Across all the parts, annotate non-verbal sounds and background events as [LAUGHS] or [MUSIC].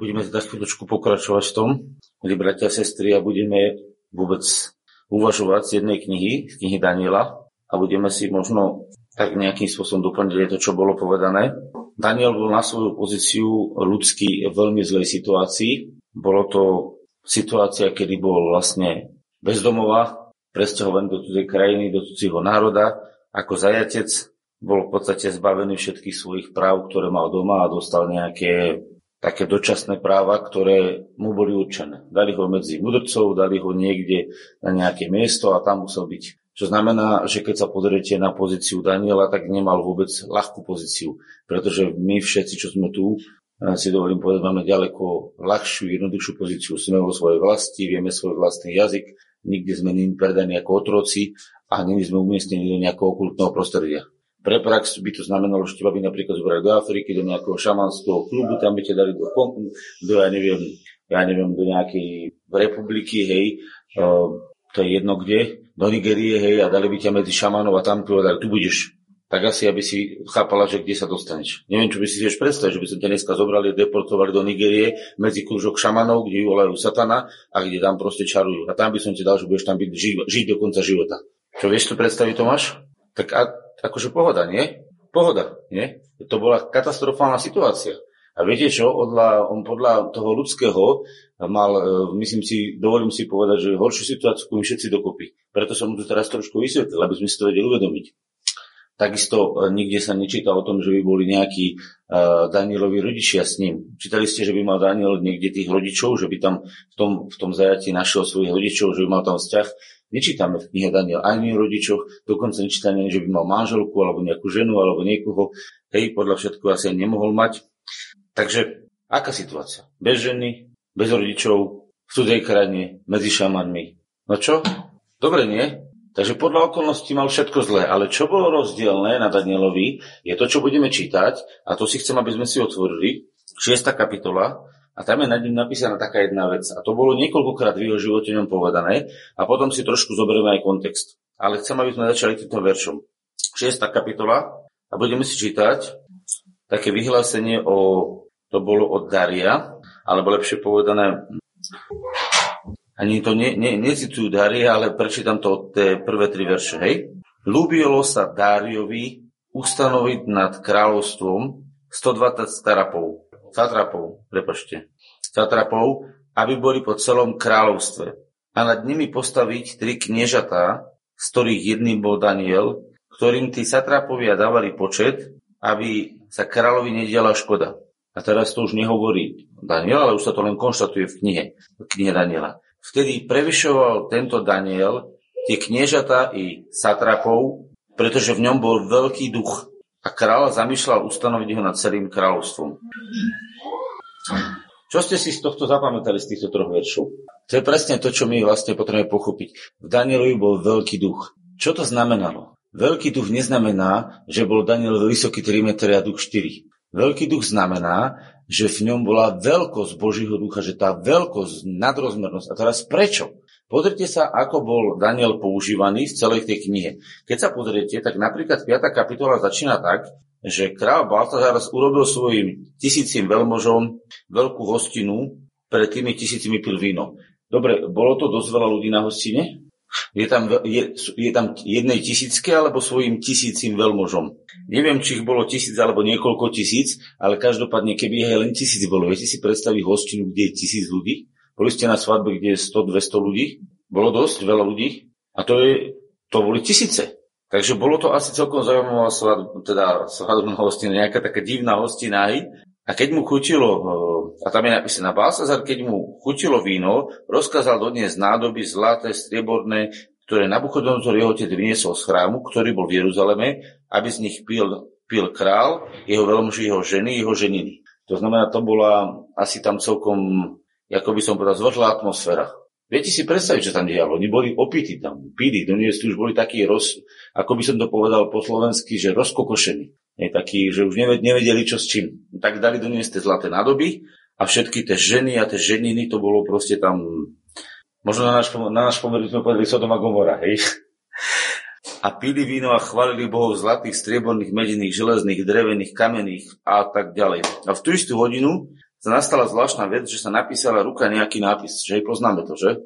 Budeme teda chvíľočku pokračovať v tom, milí bratia a sestry, a budeme vôbec uvažovať z jednej knihy, z knihy Daniela, a budeme si možno tak nejakým spôsobom doplniť to, čo bolo povedané. Daniel bol na svoju pozíciu ľudský v veľmi zlej situácii. Bolo to situácia, kedy bol vlastne bezdomová, presťahovaný do cudzej krajiny, do cudzieho národa, ako zajatec, bol v podstate zbavený všetkých svojich práv, ktoré mal doma a dostal nejaké také dočasné práva, ktoré mu boli určené. Dali ho medzi mudrcov, dali ho niekde na nejaké miesto a tam musel byť. Čo znamená, že keď sa pozriete na pozíciu Daniela, tak nemal vôbec ľahkú pozíciu, pretože my všetci, čo sme tu, eh, si dovolím povedať, máme ďaleko ľahšiu, jednoduchšiu pozíciu. Sme vo svojej vlasti, vieme svoj vlastný jazyk, nikdy sme není predaní ako otroci a není sme umiestnení do nejakého okultného prostredia. Pre prax by to znamenalo, že teba by napríklad zobrali do Afriky, do nejakého šamanského klubu, tam by ťa dali do, do ja neviem, ja neviem, do nejakej republiky, hej, uh, to je jedno kde, do Nigerie, hej, a dali by ťa medzi šamanov a tam povedali, tu budeš. Tak asi, aby si chápala, že kde sa dostaneš. Neviem, čo by si tiež predstaviť, že by sa ťa dneska zobrali, deportovali do Nigérie medzi kružok šamanov, kde volajú satana a kde tam proste čarujú. A tam by som ti dal, že budeš tam byť, žiť, žiť do konca života. Čo vieš to predstaviť, Tomáš? Tak a akože pohoda, nie? Pohoda, nie? To bola katastrofálna situácia. A viete čo, odla, on podľa toho ľudského mal, e, myslím si, dovolím si povedať, že horšiu situáciu my všetci dokopy. Preto som mu to teraz trošku vysvetlil, aby sme si to vedeli uvedomiť. Takisto e, nikde sa nečíta o tom, že by boli nejakí uh, Danielovi rodičia s ním. Čítali ste, že by mal Daniel niekde tých rodičov, že by tam v tom, v tom zajatí našiel svojich rodičov, že by mal tam vzťah. Nečítame v knihe Daniel ani o rodičoch, dokonca nečítame, že by mal manželku alebo nejakú ženu alebo niekoho. Hej, podľa všetko asi nemohol mať. Takže aká situácia? Bez ženy, bez rodičov, v cudzej krajine, medzi šamanmi. No čo? Dobre, nie? Takže podľa okolností mal všetko zlé, ale čo bolo rozdielne na Danielovi, je to, čo budeme čítať, a to si chcem, aby sme si otvorili, 6. kapitola, a tam je nad ním napísaná taká jedna vec. A to bolo niekoľkokrát v jeho živote ňom povedané. A potom si trošku zoberieme aj kontext. Ale chcem, aby sme začali týmto veršom. 6. kapitola. A budeme si čítať také vyhlásenie o... To bolo od Daria, alebo lepšie povedané, ani to ne, ne, necitujú Daria, ale prečítam to od tie prvé tri verše, hej? Ľúbilo sa Dáriovi ustanoviť nad kráľovstvom 120 starapov satrapov, prepačte, satrapov, aby boli po celom kráľovstve. A nad nimi postaviť tri kniežatá, z ktorých jedným bol Daniel, ktorým tí satrapovia dávali počet, aby sa kráľovi nediala škoda. A teraz to už nehovorí Daniel, ale už sa to len konštatuje v knihe, v knihe Daniela. Vtedy prevyšoval tento Daniel tie kniežatá i satrapov, pretože v ňom bol veľký duch a kráľ zamýšľal ustanoviť ho nad celým kráľovstvom. Čo ste si z tohto zapamätali z týchto troch veršov? To je presne to, čo my vlastne potrebujeme pochopiť. V Danielovi bol veľký duch. Čo to znamenalo? Veľký duch neznamená, že bol Daniel vysoký 3 m a duch 4. Veľký duch znamená, že v ňom bola veľkosť Božího ducha, že tá veľkosť, nadrozmernosť. A teraz prečo? Pozrite sa, ako bol Daniel používaný v celej tej knihe. Keď sa pozriete, tak napríklad 5. kapitola začína tak, že král Baltazar urobil svojim tisícim veľmožom veľkú hostinu, pred tými tisícimi pil víno. Dobre, bolo to dosť veľa ľudí na hostine? Je tam, je, je tam jednej tisícke alebo svojim tisícim veľmožom? Neviem, či ich bolo tisíc alebo niekoľko tisíc, ale každopádne, keby ich len tisíc bolo, viete si predstaviť hostinu, kde je tisíc ľudí? Boli ste na svadbe, kde je 100-200 ľudí. Bolo dosť veľa ľudí. A to, je, to boli tisíce. Takže bolo to asi celkom zaujímavá svadba, teda svadobná hostina, nejaká taká divná hostina aj. A keď mu chutilo, a tam je napísané, Balsazar, keď mu chutilo víno, rozkázal doniesť nádoby zlaté, strieborné, ktoré Nabuchodonozor jeho otec vyniesol z chrámu, ktorý bol v Jeruzaleme, aby z nich pil, pil král, jeho veľmoži, jeho ženy, jeho ženiny. To znamená, to bola asi tam celkom ako by som povedal, zvrhlá atmosféra. Viete si predstaviť, čo tam dialo? Oni boli opití tam, pili, doniesli už boli takí, roz, ako by som to povedal po slovensky, že rozkokošení. Je takí, že už nevedeli, čo s čím. Tak dali doniesť tie zlaté nádoby a všetky tie ženy a tie ženiny, to bolo proste tam, možno na náš, na náš pomer sme povedali Sodoma Gomora, hej? A pili víno a chválili Bohov zlatých, strieborných, medených, železných, drevených, kamenných a tak ďalej. A v tú istú hodinu sa nastala zvláštna vec, že sa napísala ruka nejaký nápis, že aj poznáme to, že?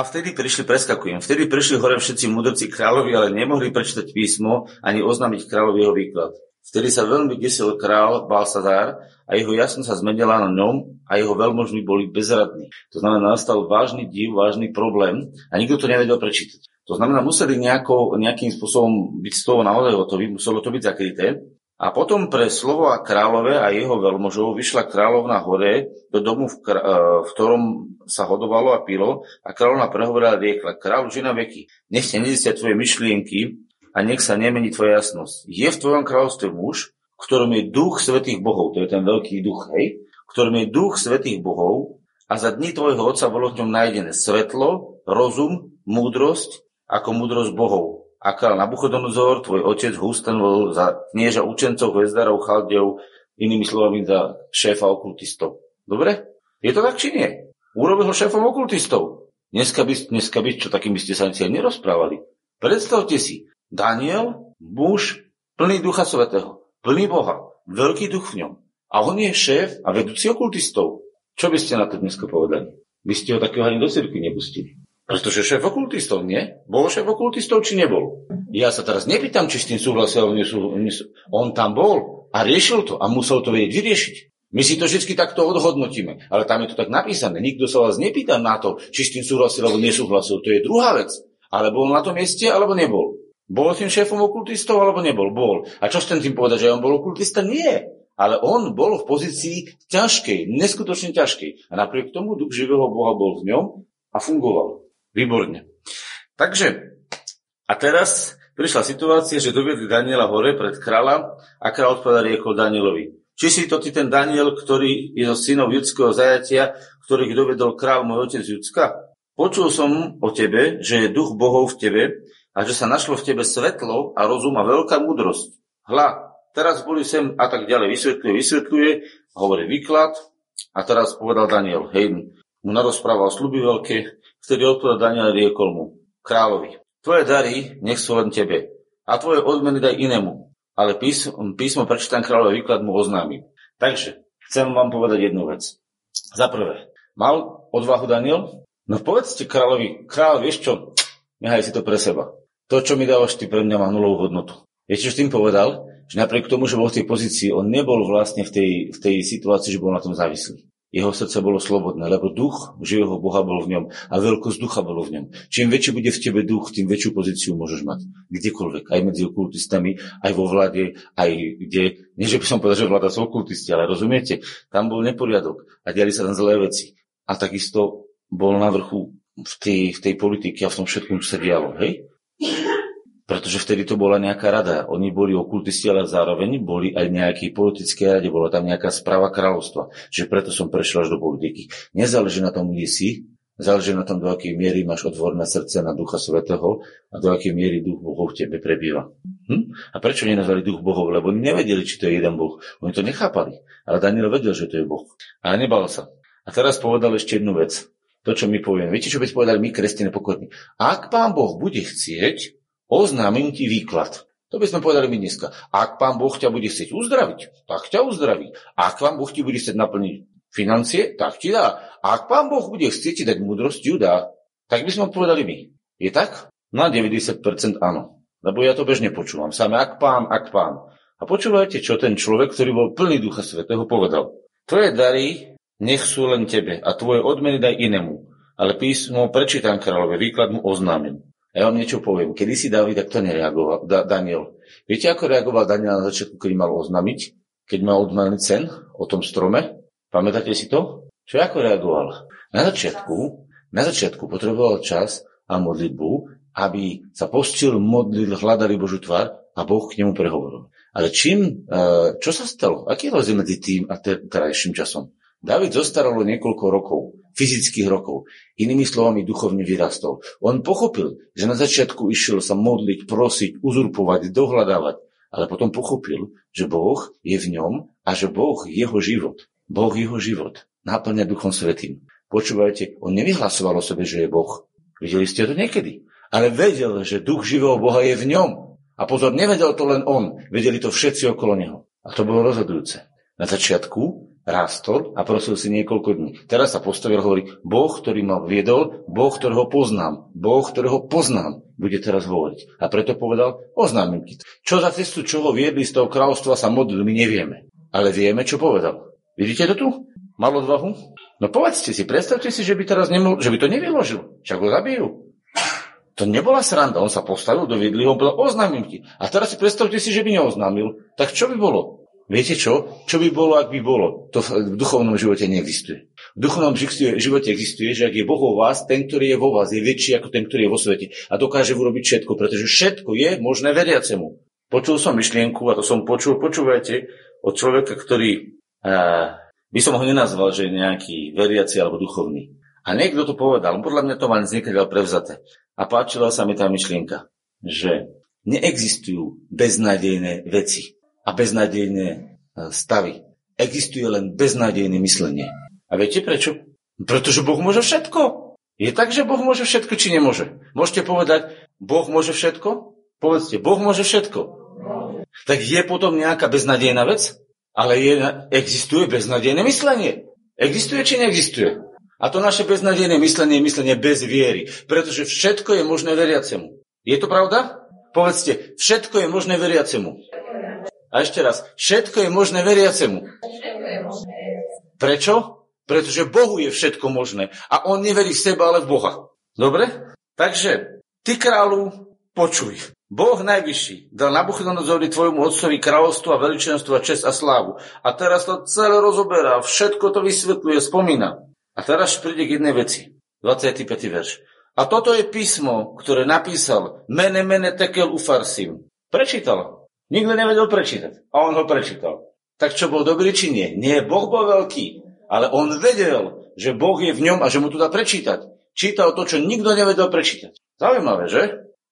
A vtedy prišli, preskakujem, vtedy prišli hore všetci mudrci kráľovi, ale nemohli prečítať písmo ani oznámiť kráľovi jeho výklad. Vtedy sa veľmi desil král Balsazár a jeho jasnosť sa zmenila na ňom a jeho veľmožní boli bezradní. To znamená, nastal vážny div, vážny problém a nikto to nevedel prečítať. To znamená, museli nejako, nejakým spôsobom byť z toho naozaj hotoví, muselo to byť zakryté. A potom pre slovo a kráľové a jeho veľmožov vyšla kráľovna hore do domu, v, kr- e, v ktorom sa hodovalo a pilo a kráľovna prehovorila riekla, kráľ žena veky, nech sa nezistia tvoje myšlienky a nech sa nemení tvoja jasnosť. Je v tvojom kráľovstve muž, ktorom je duch svetých bohov, to je ten veľký duch, hej, ktorom je duch svetých bohov a za dní tvojho otca bolo v ňom nájdené svetlo, rozum, múdrosť ako múdrosť bohov a král Nabuchodonozor, tvoj otec ho ustanovil za knieža učencov, hvezdarov, chaldeov, inými slovami za šéfa okultistov. Dobre? Je to tak, či nie? Urobil ho šéfom okultistov. Dneska by, dneska by čo takým by ste sa ani nerozprávali. Predstavte si, Daniel, muž plný ducha svetého, plný Boha, veľký duch v ňom. A on je šéf a vedúci okultistov. Čo by ste na to dneska povedali? By ste ho takého ani do cirkvi nepustili. Pretože šéf okultistov, nie? Bol šéf okultistov, či nebol? Ja sa teraz nepýtam, či s tým súhlasil, On tam bol a riešil to a musel to vedieť vyriešiť. My si to vždy takto odhodnotíme, ale tam je to tak napísané. Nikto sa vás nepýta na to, či s tým súhlasil alebo nesúhlasil. To je druhá vec. Ale bol na tom mieste, alebo nebol. Bol tým šéfom okultistov, alebo nebol? Bol. A čo chcem tým povedať, že on bol okultista? Nie. Ale on bol v pozícii ťažkej, neskutočne ťažkej. A napriek tomu duch živého Boha bol v ňom a fungoval. Výborne. Takže, a teraz prišla situácia, že doviedli Daniela hore pred kráľa a kráľ odpovedal riekol Danielovi. Či si to ty ten Daniel, ktorý je zo synov judského zajatia, ktorých dovedol král môj otec Judska? Počul som o tebe, že je duch bohov v tebe a že sa našlo v tebe svetlo a rozum a veľká múdrosť. Hla, teraz boli sem a tak ďalej vysvetľuje, vysvetľuje, hovorí výklad a teraz povedal Daniel, hej, mu narozprával sluby veľké, Vtedy odpovedal Daniel riekol mu, kráľovi, tvoje dary nech sú len tebe a tvoje odmeny daj inému. Ale písmo, písmo prečítam kráľový výklad mu oznámim. Takže, chcem vám povedať jednu vec. Za prvé, mal odvahu Daniel? No povedzte kráľovi, kráľ, vieš čo, nechaj si to pre seba. To, čo mi dávaš, ty pre mňa má nulovú hodnotu. Viete, čo tým povedal? Že napriek tomu, že bol v tej pozícii, on nebol vlastne v tej, v tej situácii, že bol na tom závislý. Jeho srdce bolo slobodné, lebo duch živého Boha bol v ňom a veľkosť ducha bolo v ňom. Čím väčší bude v tebe duch, tým väčšiu pozíciu môžeš mať. Kdekoľvek, aj medzi okultistami, aj vo vláde, aj kde, nie že by som povedal, že vláda sú okultisti, ale rozumiete, tam bol neporiadok a diali sa tam zlé veci. A takisto bol na vrchu v tej, v tej politike a v tom všetkom, čo sa dialo. Hej? Pretože vtedy to bola nejaká rada. Oni boli okultisti, ale zároveň boli aj nejaké politické rade, bola tam nejaká správa kráľovstva. Čiže preto som prešiel až do politiky. Nezáleží na tom, kde si, záleží na tom, do akej miery máš otvorné srdce na Ducha Svetého a do akej miery Duch Bohov v tebe prebýva. Hm? A prečo nenazvali Duch Bohov? Lebo oni nevedeli, či to je jeden Boh. Oni to nechápali. Ale Daniel vedel, že to je Boh. A nebal sa. A teraz povedal ešte jednu vec. To, čo my povieme. Viete, čo by povedali my, kresťania pokorní? Ak pán Boh bude chcieť, oznámim ti výklad. To by sme povedali my dneska. Ak pán Boh ťa bude chcieť uzdraviť, tak ťa uzdraví. Ak pán Boh ti bude chcieť naplniť financie, tak ti dá. Ak pán Boh bude chcieť ti dať múdrosť, ju dá. Tak by sme povedali my. Je tak? Na 90% áno. Lebo ja to bežne počúvam. Same ak pán, ak pán. A počúvajte, čo ten človek, ktorý bol plný Ducha Svetého, povedal. Tvoje dary nech sú len tebe a tvoje odmeny daj inému. Ale písmo prečítam kráľové, výklad mu oznámim. Ja vám niečo poviem. Kedy si David takto nereagoval, da, Daniel. Viete, ako reagoval Daniel na začiatku, keď mal oznámiť? Keď mal odmalený cen o tom strome? Pamätáte si to? Čo ako reagoval? Na začiatku, na začiatku potreboval čas a modlitbu, aby sa postil, modlil, hľadali Božu tvár a Boh k nemu prehovoril. Ale čím, e, čo sa stalo? Aký je rozdiel medzi tým a terajším časom? David zostaralo niekoľko rokov, fyzických rokov. Inými slovami duchovne vyrastol. On pochopil, že na začiatku išiel sa modliť, prosiť, uzurpovať, dohľadávať. Ale potom pochopil, že Boh je v ňom a že Boh jeho život. Boh jeho život náplňa Duchom Svetým. Počúvajte, on nevyhlasoval o sebe, že je Boh. Videli ste to niekedy. Ale vedel, že duch živého Boha je v ňom. A pozor, nevedel to len on, vedeli to všetci okolo neho. A to bolo rozhodujúce. Na začiatku rastol a prosil si niekoľko dní. Teraz sa postavil a hovorí, Boh, ktorý ma viedol, Boh, ktorého poznám, Boh, ktorého poznám, bude teraz hovoriť. A preto povedal, oznámim ti. Čo za cestu, čo ho viedli z toho kráľovstva sa modlili, my nevieme. Ale vieme, čo povedal. Vidíte to tu? Mal odvahu? No povedzte si, predstavte si, že by teraz nemohol, že by to nevyložil. Však ho zabijú. To nebola sranda. On sa postavil do vidliho, povedal, oznámim ti. A teraz si predstavte si, že by neoznámil. Tak čo by bolo? Viete čo? Čo by bolo, ak by bolo? To v duchovnom živote neexistuje. V duchovnom živote existuje, že ak je Boh vo vás, ten, ktorý je vo vás, je väčší ako ten, ktorý je vo svete. A dokáže urobiť všetko, pretože všetko je možné veriacemu. Počul som myšlienku, a to som počul, počúvajte, od človeka, ktorý a, by som ho nenazval, že nejaký veriaci alebo duchovný. A niekto to povedal, podľa mňa to má niekedy prevzaté. A páčila sa mi tá myšlienka, že neexistujú beznádejné veci a beznádejné e, stavy. Existuje len beznádejné myslenie. A viete prečo? Pretože Boh môže všetko. Je tak, že Boh môže všetko, či nemôže? Môžete povedať, Boh môže všetko? Povedzte, Boh môže všetko. Tak je potom nejaká beznádejná vec? Ale je, existuje beznádejné myslenie. Existuje, či neexistuje? A to naše beznádejné myslenie je myslenie bez viery. Pretože všetko je možné veriacemu. Je to pravda? Povedzte, všetko je možné veriacemu. A ešte raz, všetko je možné veriacemu. Prečo? Pretože Bohu je všetko možné. A on neverí v seba, ale v Boha. Dobre? Takže, ty kráľu, počuj. Boh najvyšší dal Nabuchodonozorovi tvojmu otcovi kráľovstvo a veličenstvo a čest a slávu. A teraz to celé rozoberá, všetko to vysvetľuje, spomína. A teraz príde k jednej veci. 25. verš. A toto je písmo, ktoré napísal Mene Mene Tekel Ufarsim. Prečítal. Nikto nevedel prečítať. A on ho prečítal. Tak čo bol dobrý, či nie? Nie, Boh bol veľký. Ale on vedel, že Boh je v ňom a že mu to dá prečítať. Čítal to, čo nikto nevedel prečítať. Zaujímavé, že?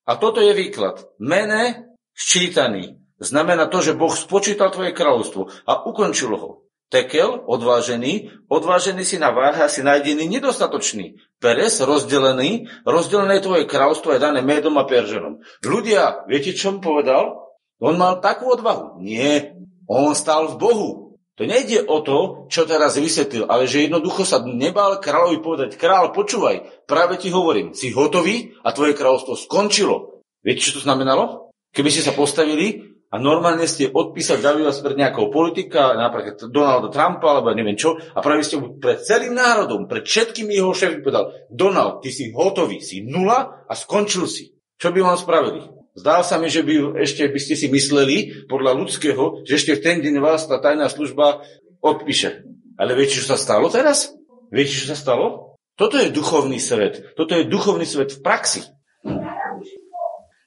A toto je výklad. Mene sčítaný. Znamená to, že Boh spočítal tvoje kráľovstvo a ukončil ho. Tekel, odvážený, odvážený si na váhe a si nájdený nedostatočný. Peres, rozdelený, rozdelené tvoje kráľovstvo je dané médom a perženom. Ľudia, viete, čo mu povedal? On mal takú odvahu. Nie, on stal v Bohu. To nejde o to, čo teraz vysvetlil, ale že jednoducho sa nebal kráľovi povedať, král, počúvaj, práve ti hovorím, si hotový a tvoje kráľovstvo skončilo. Viete, čo to znamenalo? Keby ste sa postavili a normálne ste odpísali, dali vás pred nejakou politika, napríklad Donalda Trumpa, alebo neviem čo, a práve ste mu pred celým národom, pred všetkými jeho šéfmi povedal, Donald, ty si hotový, si nula a skončil si. Čo by vám spravili? Zdá sa mi, že by ešte by ste si mysleli, podľa ľudského, že ešte v ten deň vás tá tajná služba odpíše. Ale viete, čo sa stalo teraz? Viete, čo sa stalo? Toto je duchovný svet. Toto je duchovný svet v praxi.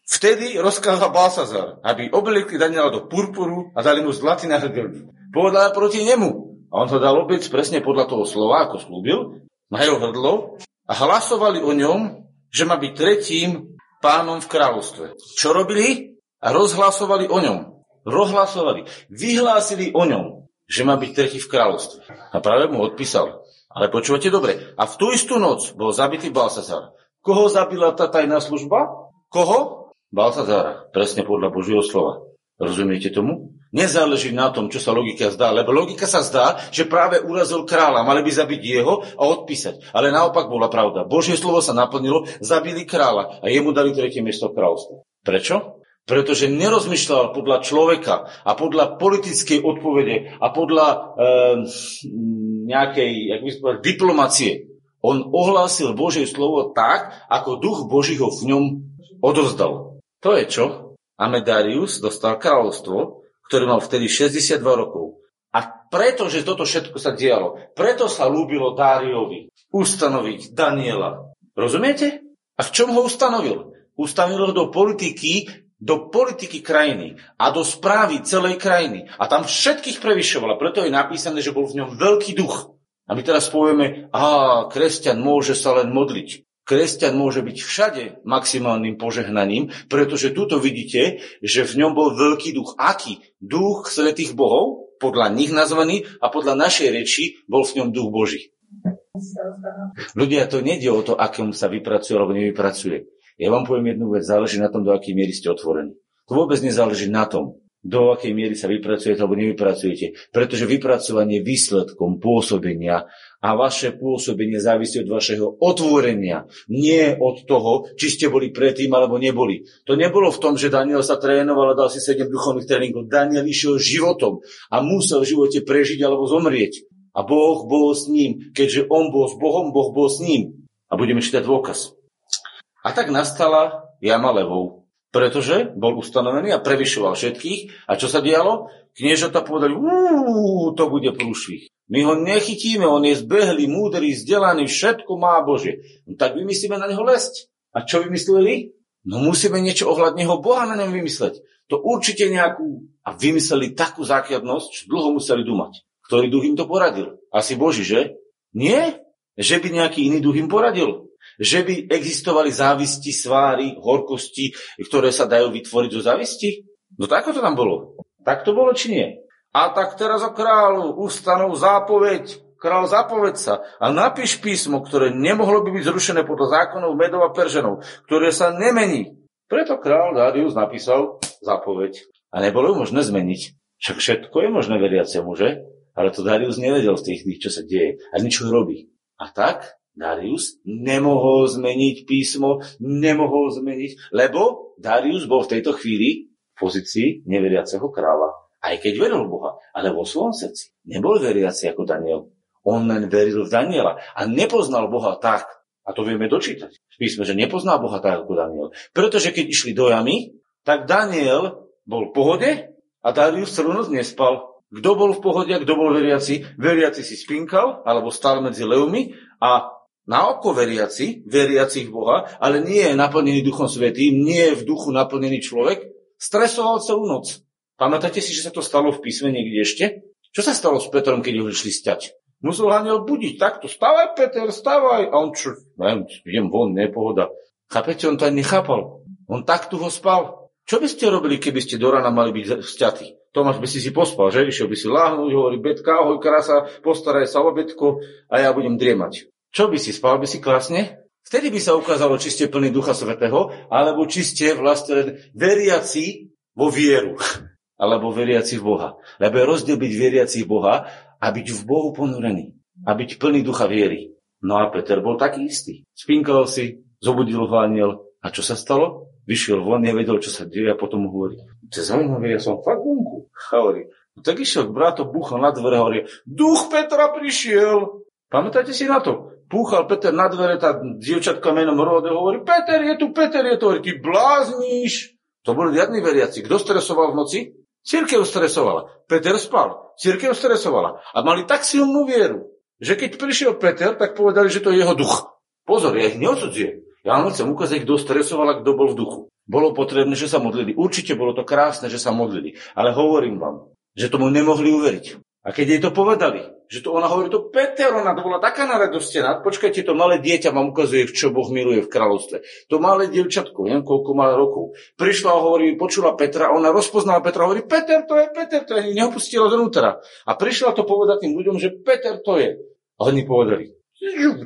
Vtedy rozkázal Balsazar, aby obliekli Daniela do purpuru a dali mu zlatý na hrdel. Povedal proti nemu. A on to dal opäť presne podľa toho slova, ako slúbil, na jeho hrdlo a hlasovali o ňom, že má byť tretím pánom v kráľovstve. Čo robili? Rozhlasovali o ňom. Rozhlasovali. Vyhlásili o ňom, že má byť tretí v kráľovstve. A práve mu odpísal. Ale počúvate dobre. A v tú istú noc bol zabitý Balsazar. Koho zabila tá tajná služba? Koho? Balsazára. Presne podľa Božieho slova. Rozumiete tomu? Nezáleží na tom, čo sa logika zdá, lebo logika sa zdá, že práve urazil kráľa, mali by zabiť jeho a odpísať. Ale naopak bola pravda. Božie slovo sa naplnilo, zabili kráľa a jemu dali tretie miesto v kráľovstve. Prečo? Pretože nerozmýšľal podľa človeka a podľa politickej odpovede a podľa e, nejakej, jak by povedal, diplomacie. On ohlásil Božie slovo tak, ako duch Boží ho v ňom odovzdal. To je čo? Amedarius dostal kráľovstvo, ktorý mal vtedy 62 rokov. A preto, že toto všetko sa dialo, preto sa lúbilo Dáriovi ustanoviť Daniela. Rozumiete? A v čom ho ustanovil? Ustanovil ho do politiky, do politiky krajiny a do správy celej krajiny. A tam všetkých prevyšoval. A preto je napísané, že bol v ňom veľký duch. A my teraz povieme, a kresťan môže sa len modliť. Kresťan môže byť všade maximálnym požehnaním, pretože tuto vidíte, že v ňom bol veľký duch. Aký? Duch svetých bohov, podľa nich nazvaný, a podľa našej reči bol v ňom duch Boží. Ľudia, to nejde o to, akom sa vypracuje alebo nevypracuje. Ja vám poviem jednu vec, záleží na tom, do akej miery ste otvorení. To vôbec nezáleží na tom, do akej miery sa vypracujete alebo nevypracujete. Pretože vypracovanie výsledkom pôsobenia a vaše pôsobenie závisí od vašeho otvorenia, nie od toho, či ste boli predtým alebo neboli. To nebolo v tom, že Daniel sa trénoval a dal si 7 duchovných tréningov. Daniel išiel životom a musel v živote prežiť alebo zomrieť. A Boh bol s ním. Keďže on bol s Bohom, Boh bol s ním. A budeme čítať dôkaz. A tak nastala jama levou pretože bol ustanovený a prevyšoval všetkých. A čo sa dialo? Kniežata povedali, uú, to bude prúšvih. My ho nechytíme, on je zbehlý, múdry, vzdelaný, všetko má Bože. No tak vymyslíme na neho lesť. A čo vymysleli? No musíme niečo ohľadného Boha na ňom vymysleť. To určite nejakú... A vymysleli takú zákiadnosť, že dlho museli dumať. Ktorý duch im to poradil? Asi Boží, že? Nie? Že by nejaký iný duch im poradil že by existovali závisti, sváry, horkosti, ktoré sa dajú vytvoriť zo závisti? No tak to tam bolo. Tak to bolo, či nie? A tak teraz o kráľu ustanov zápoveď, král zapoveď sa a napíš písmo, ktoré nemohlo by byť zrušené podľa zákonov Medov a Peržanov, ktoré sa nemení. Preto král Darius napísal zapoveď. A nebolo ju možné zmeniť. Však všetko je možné veriacemu, že? Ale to Darius nevedel v tých dní, čo sa deje. A niečo robí. A tak Darius nemohol zmeniť písmo, nemohol zmeniť, lebo Darius bol v tejto chvíli v pozícii neveriaceho kráľa. Aj keď veril Boha, ale vo svojom srdci. Nebol veriaci ako Daniel. On len veril v Daniela a nepoznal Boha tak, a to vieme dočítať v písme, že nepoznal Boha tak ako Daniel. Pretože keď išli do jamy, tak Daniel bol v pohode a Darius celú noc nespal. Kto bol v pohode a kto bol veriaci? Veriaci si spinkal alebo stal medzi levmi a na oko veriaci, veriaci v Boha, ale nie je naplnený Duchom Svetým, nie je v duchu naplnený človek, stresoval celú noc. Pamätáte si, že sa to stalo v písme niekde ešte? Čo sa stalo s Petrom, keď ho išli stať? Musel aniel budiť takto. Stávaj, Peter, stávaj. A on čo? Neviem, idem von, nepohoda. Chápete, on to aj nechápal. On takto ho spal. Čo by ste robili, keby ste do rana mali byť vzťatí? Tomáš by si si pospal, že? Išiel by si láhnuť, hovorí, Betka, ahoj, krása, postaraj sa o Betko a ja budem driemať. Čo by si, spal by si krásne? Vtedy by sa ukázalo, či ste plný Ducha Svetého, alebo či ste vlastne veriaci vo vieru, [LAUGHS] alebo veriaci v Boha. Lebo je rozdiel byť veriaci v Boha a byť v Bohu ponorený. A byť plný ducha viery. No a Peter bol taký istý. Spinkal si, zobudil ho aniel. A čo sa stalo? Vyšiel von, nevedel, čo sa deje a potom hovorí, to je zaujímavé, ja som fakt vonku. Hovorí, no tak išiel k bratu, búchal na dvere, hovorí, duch Petra prišiel. Pamätáte si na to? Púchal Peter na dvere, tá dievčatka menom Rode hovorí, Peter je tu, Peter je tu, hovorí, ty blázniš. To boli riadni veriaci. Kto stresoval v noci? Církev stresovala. Peter spal. Církev stresovala. A mali tak silnú vieru, že keď prišiel Peter, tak povedali, že to je jeho duch. Pozor, ja ich neodsudzujem. Ja vám chcem ukázať, kto stresoval kto bol v duchu. Bolo potrebné, že sa modlili. Určite bolo to krásne, že sa modlili. Ale hovorím vám, že tomu nemohli uveriť. A keď jej to povedali, že to ona hovorí, to Peter, ona to bola taká naradostená. Počkajte, to malé dieťa vám ukazuje, v čo Boh miluje v kráľovstve. To malé dievčatko, neviem koľko má rokov, prišla a hovorí, počula Petra, ona rozpoznala Petra, hovorí, Peter, to je Peter, to je, neopustila dovnútra. A prišla to povedať tým ľuďom, že Peter to je. A oni povedali,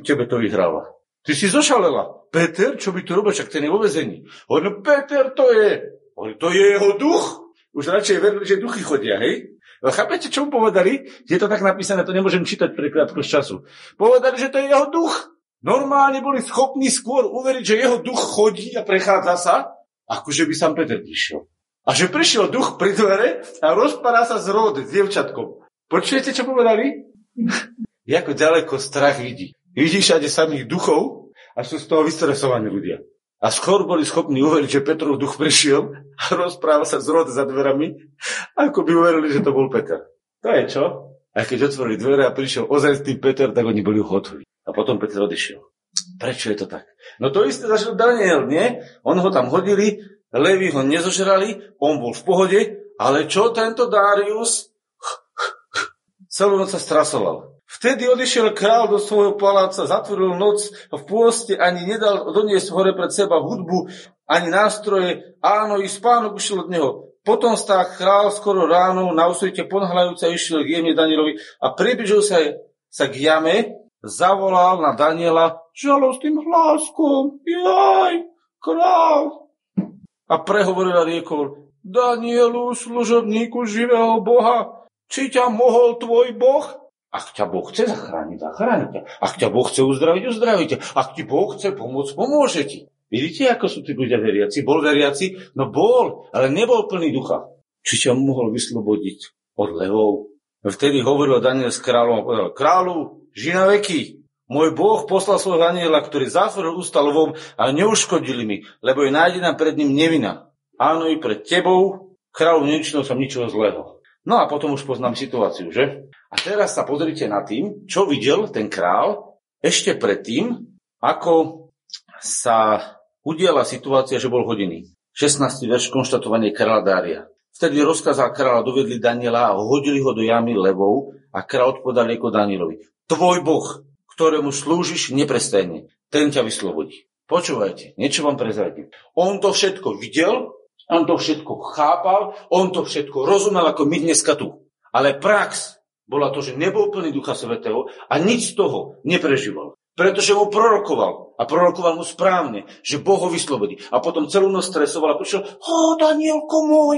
tebe to vyhráva. Ty si zošalela. Peter, čo by tu robil, však ten je vo vezení. Hovorí, no Peter to je. Hovorí, to je jeho duch. Už radšej verili, že duchy chodia, hej? No chápete, čo mu povedali? Je to tak napísané, to nemôžem čítať pre krátkosť času. Povedali, že to je jeho duch. Normálne boli schopní skôr uveriť, že jeho duch chodí a prechádza sa, ako že by sám Peter prišiel. A že prišiel duch pri dvere a rozpadá sa z rode s dievčatkom. Počujete, čo povedali? [LAUGHS] Jako ďaleko strach vidí. Vidí všade samých duchov a sú z toho vystresovaní ľudia. A skôr boli schopní uveriť, že Petrov duch prišiel a rozprával sa z rod za dverami, ako by uverili, že to bol Peter. To je čo? A keď otvorili dvere a prišiel ozajstný Peter, tak oni boli hotoví. A potom Peter odišiel. Prečo je to tak? No to isté zažil Daniel, nie? On ho tam hodili, levy ho nezožrali, on bol v pohode, ale čo tento Darius? Celú noc sa strasoval. Vtedy odišiel král do svojho paláca, zatvoril noc v pôste, ani nedal doniesť hore pred seba hudbu, ani nástroje. Áno, i spánok ušiel od neho. Potom stá král skoro ráno, na úsvite ponhľajúca išiel k jemne Danielovi a približil sa, sa k jame, zavolal na Daniela žalostným hláskom. Jaj, král! A prehovoril a riekol, Danielu, služobníku živého Boha, či ťa mohol tvoj Boh? Ak ťa Boh chce zachrániť, zachráni ťa. Ak ťa Boh chce uzdraviť, uzdraví ťa. Ak ti Boh chce pomôcť, pomôže ti. Vidíte, ako sú tí ľudia veriaci? Bol veriaci? No bol, ale nebol plný ducha. Či ťa mohol vyslobodiť od levov? Vtedy hovoril Daniel s kráľom a povedal, kráľu, žina veky, môj Boh poslal svojho aniela, ktorý zatvoril ústa lovom a neuškodili mi, lebo je nájdená pred ním nevina. Áno, i pred tebou, kráľu, nečinil som ničoho zlého. No a potom už poznám situáciu, že? A teraz sa pozrite na tým, čo videl ten král ešte predtým, ako sa udiala situácia, že bol hodiny. 16. verš konštatovanie kráľa Dária. Vtedy rozkázal kráľa, dovedli Daniela a hodili ho do jamy levou a kráľ odpovedal ako Danielovi. Tvoj boh, ktorému slúžiš neprestajne, ten ťa vyslobodí. Počúvajte, niečo vám prezradím. On to všetko videl, on to všetko chápal, on to všetko rozumel ako my dneska tu. Ale prax bola to, že nebol plný Ducha Svetého a nič z toho neprežíval. Pretože mu prorokoval. A prorokoval mu správne, že Boh ho vyslobodí. A potom celú noc stresoval a prišiel, o Danielko môj.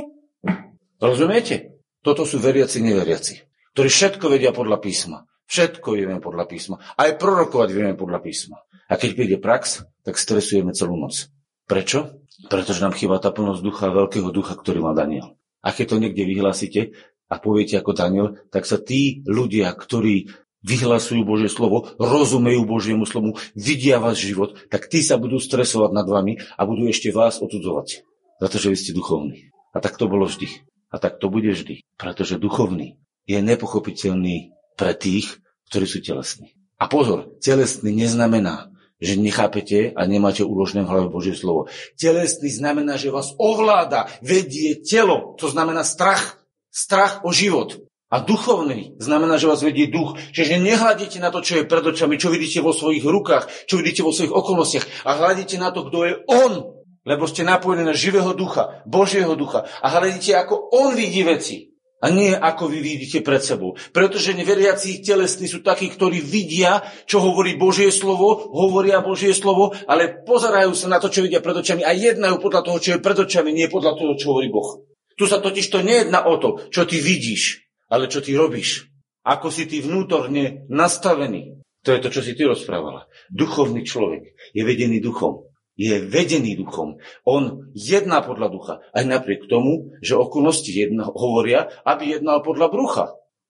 Rozumiete? Toto sú veriaci, neveriaci, ktorí všetko vedia podľa písma. Všetko vieme podľa písma. Aj prorokovať vieme podľa písma. A keď príde prax, tak stresujeme celú noc. Prečo? Pretože nám chýba tá plnosť ducha, veľkého ducha, ktorý má Daniel. A keď to niekde vyhlásite a poviete ako Daniel, tak sa tí ľudia, ktorí vyhlasujú Božie slovo, rozumejú Božiemu slovu, vidia váš život, tak tí sa budú stresovať nad vami a budú ešte vás odsudzovať. Za to, že vy ste duchovní. A tak to bolo vždy. A tak to bude vždy. Pretože duchovný je nepochopiteľný pre tých, ktorí sú telesní. A pozor, telesný neznamená, že nechápete a nemáte uložené v hlave Božie slovo. Telesný znamená, že vás ovláda, vedie telo, to znamená strach. Strach o život. A duchovný znamená, že vás vedie duch. Čiže nehľadíte na to, čo je pred očami, čo vidíte vo svojich rukách, čo vidíte vo svojich okolnostiach a hľadíte na to, kto je On. Lebo ste napojení na živého ducha, Božieho ducha. A hľadíte, ako On vidí veci. A nie ako vy vidíte pred sebou. Pretože neveriaci telesní sú takí, ktorí vidia, čo hovorí Božie slovo, hovoria Božie slovo, ale pozerajú sa na to, čo vidia pred očami a jednajú podľa toho, čo je pred očami, nie podľa toho, čo hovorí Boh. Tu sa totiž to nejedná o to, čo ty vidíš, ale čo ty robíš. Ako si ty vnútorne nastavený. To je to, čo si ty rozprávala. Duchovný človek je vedený duchom je vedený duchom. On jedná podľa ducha. Aj napriek tomu, že okolnosti jedna, hovoria, aby jednal podľa brucha.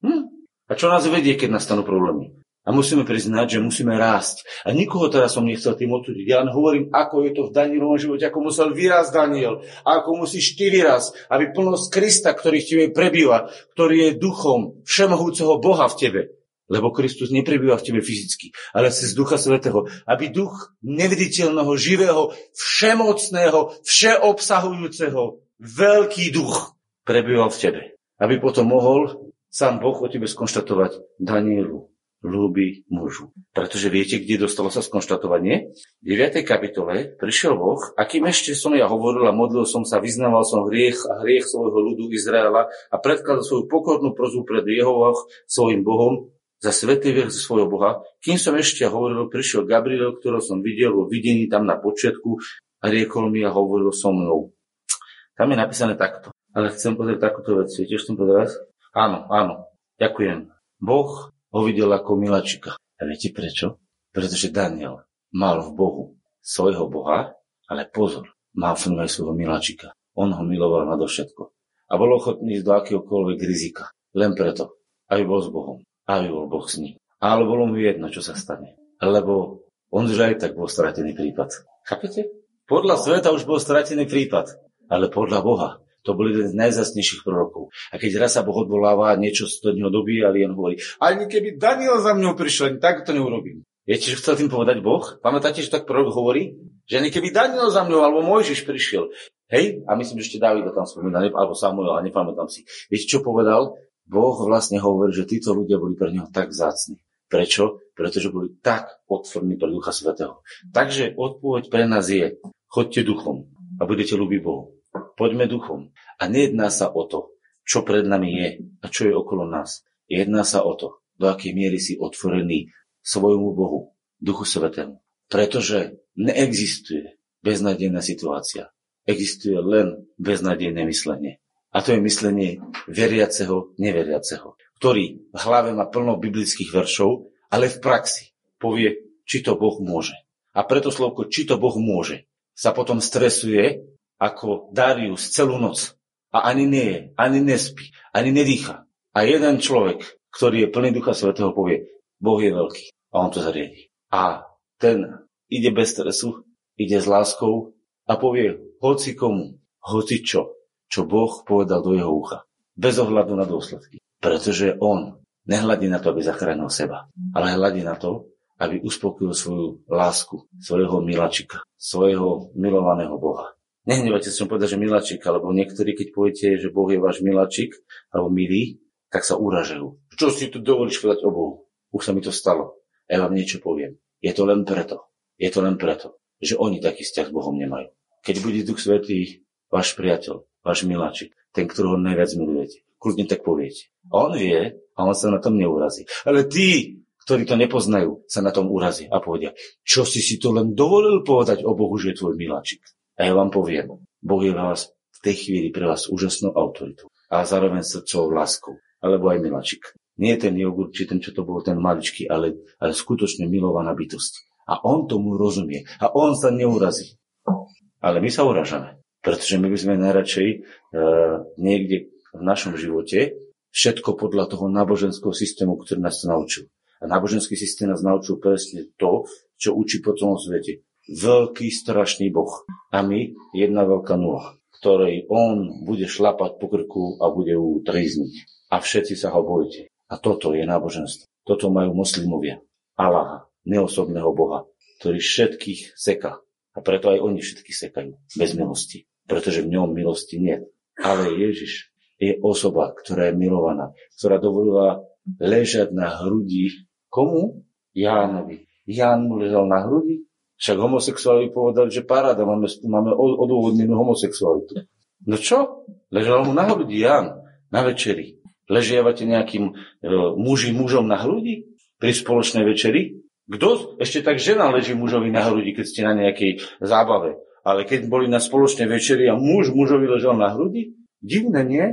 Hm? A čo nás vedie, keď nastanú problémy? A musíme priznať, že musíme rásť. A nikoho teraz som nechcel tým odsúdiť. Ja len hovorím, ako je to v Danielovom živote, ako musel vyrásť Daniel, a ako musíš ty vyrásť, aby plnosť Krista, ktorý v tebe prebýva, ktorý je duchom všemohúceho Boha v tebe, lebo Kristus neprebýva v tebe fyzicky, ale cez Ducha Svetého, aby duch neviditeľného, živého, všemocného, všeobsahujúceho, veľký duch prebýval v tebe. Aby potom mohol sám Boh o tebe skonštatovať Danielu, ľúbi mužu. Pretože viete, kde dostalo sa skonštatovanie? V 9. kapitole prišiel Boh, akým ešte som ja hovoril a modlil som sa, vyznával som hriech a hriech svojho ľudu Izraela a predkladal svoju pokornú prozu pred jeho svojim Bohom, za svetý vier svojho Boha. Kým som ešte hovoril, prišiel Gabriel, ktorého som videl vo videní tam na počiatku a riekol mi a hovoril so mnou. Tam je napísané takto. Ale chcem pozrieť takúto vec. Viete, čo chcem povedať? Áno, áno. Ďakujem. Boh ho videl ako milačika. A viete prečo? Pretože Daniel mal v Bohu svojho Boha, ale pozor, mal v ňom aj svojho milačika. On ho miloval nadovšetko. A bol ochotný ísť do akéhokoľvek rizika. Len preto, aby bol s Bohom aby bol Boh s ním. Ale bolo mu jedno, čo sa stane. Lebo on už aj tak bol stratený prípad. Chápete? Podľa sveta už bol stratený prípad. Ale podľa Boha to bol jeden z najzasnejších prorokov. A keď raz sa Boh odvoláva, niečo z toho dobíjali, on hovorí, ani keby Daniel za mňou prišiel, tak to neurobím. Viete, čo chcel tým povedať Boh? Pamätáte, že tak prorok hovorí? Že ani keby Daniel za mňou alebo Mojžiš prišiel. Hej? A myslím, že ešte Dávid tam spomína, alebo Samuel, a nepamätám si. Viete, čo povedal? Boh vlastne hovorí, že títo ľudia boli pre neho tak zácni. Prečo? Pretože boli tak otvorní pre Ducha Svetého. Takže odpoveď pre nás je, chodte duchom a budete ľúbiť Bohu. Poďme duchom. A nejedná sa o to, čo pred nami je a čo je okolo nás. Jedná sa o to, do akej miery si otvorený svojmu Bohu, Duchu Svetému. Pretože neexistuje beznadejná situácia. existuje len beznadejné myslenie. A to je myslenie veriaceho, neveriaceho, ktorý v hlave má plno biblických veršov, ale v praxi povie, či to Boh môže. A preto slovko, či to Boh môže, sa potom stresuje ako Darius celú noc. A ani nie je, ani nespí, ani nedýcha. A jeden človek, ktorý je plný Ducha Svetého, povie, Boh je veľký a on to zariadi. A ten ide bez stresu, ide s láskou a povie hoci komu, hoci čo, čo Boh povedal do jeho ucha. Bez ohľadu na dôsledky. Pretože on nehľadí na to, aby zachránil seba, ale hľadí na to, aby uspokojil svoju lásku, svojho milačika, svojho milovaného Boha. Nehnevajte sa povedať, že milačik, alebo niektorí, keď poviete, že Boh je váš milačik, alebo milý, tak sa uražajú. Čo si tu dovolíš povedať o Bohu? Už sa mi to stalo. Ja vám niečo poviem. Je to len preto. Je to len preto, že oni taký vzťah s Bohom nemajú. Keď bude Duch Svetý váš priateľ, váš miláčik, ten, ktorého najviac milujete. Kľudne tak poviete. A on vie a on sa na tom neurazí. Ale tí, ktorí to nepoznajú, sa na tom urazí a povedia, čo si si to len dovolil povedať o Bohu, že je tvoj miláčik. A ja vám poviem, Boh je vás v tej chvíli pre vás úžasnou autoritou a zároveň srdcovou láskou, alebo aj miláčik. Nie ten jogurt, či ten, čo to bol, ten maličký, ale, ale skutočne milovaná bytosť. A on tomu rozumie. A on sa neurazí. Ale my sa uražame. Pretože my by sme najradšej e, niekde v našom živote všetko podľa toho náboženského systému, ktorý nás to naučil. A náboženský systém nás naučil presne to, čo učí po celom svete. Veľký, strašný Boh. A my jedna veľká nula, ktorej on bude šlapať po krku a bude ju trizniť. A všetci sa ho bojíte. A toto je náboženstvo. Toto majú moslimovia. Allaha, neosobného Boha, ktorý všetkých seka. A preto aj oni všetkých sekajú. Bez milosti pretože v ňom milosti nie. Ale Ježiš je osoba, ktorá je milovaná, ktorá dovolila ležať na hrudi komu? Jánovi. Ján mu ležal na hrudi? Však homosexuáli povedali, že paráda, máme, máme odôvodnenú homosexualitu. No čo? Ležal mu na hrudi Ján na večeri. Ležiavate nejakým e, muži mužom na hrudi pri spoločnej večeri? Kto ešte tak žena leží mužovi na hrudi, keď ste na nejakej zábave? Ale keď boli na spoločnej večeri a muž mužovi ležal na hrudi, divné nie?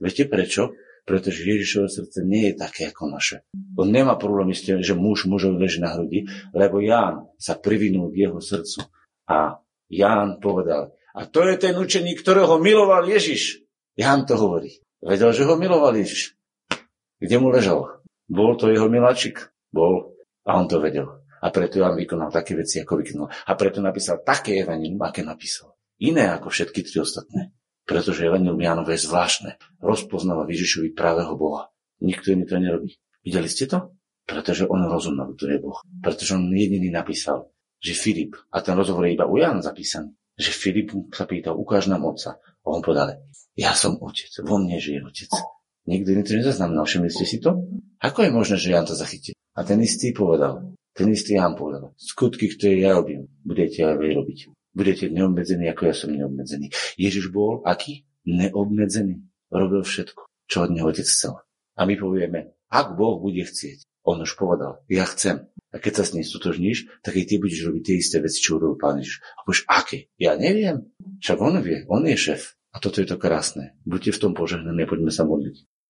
Viete prečo? Pretože Ježišové srdce nie je také ako naše. On nemá problém s tým, že muž mužovi leží na hrudi, lebo Ján sa privinul k jeho srdcu. A Ján povedal, a to je ten učeník, ktorého miloval Ježiš. Ján to hovorí. Vedel, že ho miloval Ježiš. Kde mu ležal? Bol to jeho miláčik? Bol. A on to vedel. A preto Jan vykonal také veci, ako vykonal. A preto napísal také evanilium, aké napísal. Iné ako všetky tri ostatné. Pretože evanilium Jánové je zvláštne. Rozpoznáva Ježišovi pravého Boha. Nikto iný to nerobí. Videli ste to? Pretože on rozumel, kto je Boh. Pretože on jediný napísal, že Filip, a ten rozhovor je iba u Jana zapísaný, že Filip sa pýtal, ukáž nám otca. A on povedal, ja som otec, vo mne žije otec. Nikto iný to nezaznamenal, všimli ste si to? Ako je možné, že Jan to zachytil? A ten istý povedal, ten istý Ján povedal, skutky, ktoré ja robím, budete aj vy robiť. Budete neobmedzení, ako ja som neobmedzený. Ježiš bol aký? Neobmedzený. Robil všetko, čo od neho otec chcel. A my povieme, ak Boh bude chcieť, on už povedal, ja chcem. A keď sa s ním stotožníš, tak aj ty budeš robiť tie isté veci, čo urobil Pán Ježiš. A povieš, aké? Ja neviem. Však on vie, on je šéf. A toto je to krásne. Buďte v tom požehnaní, poďme sa modliť.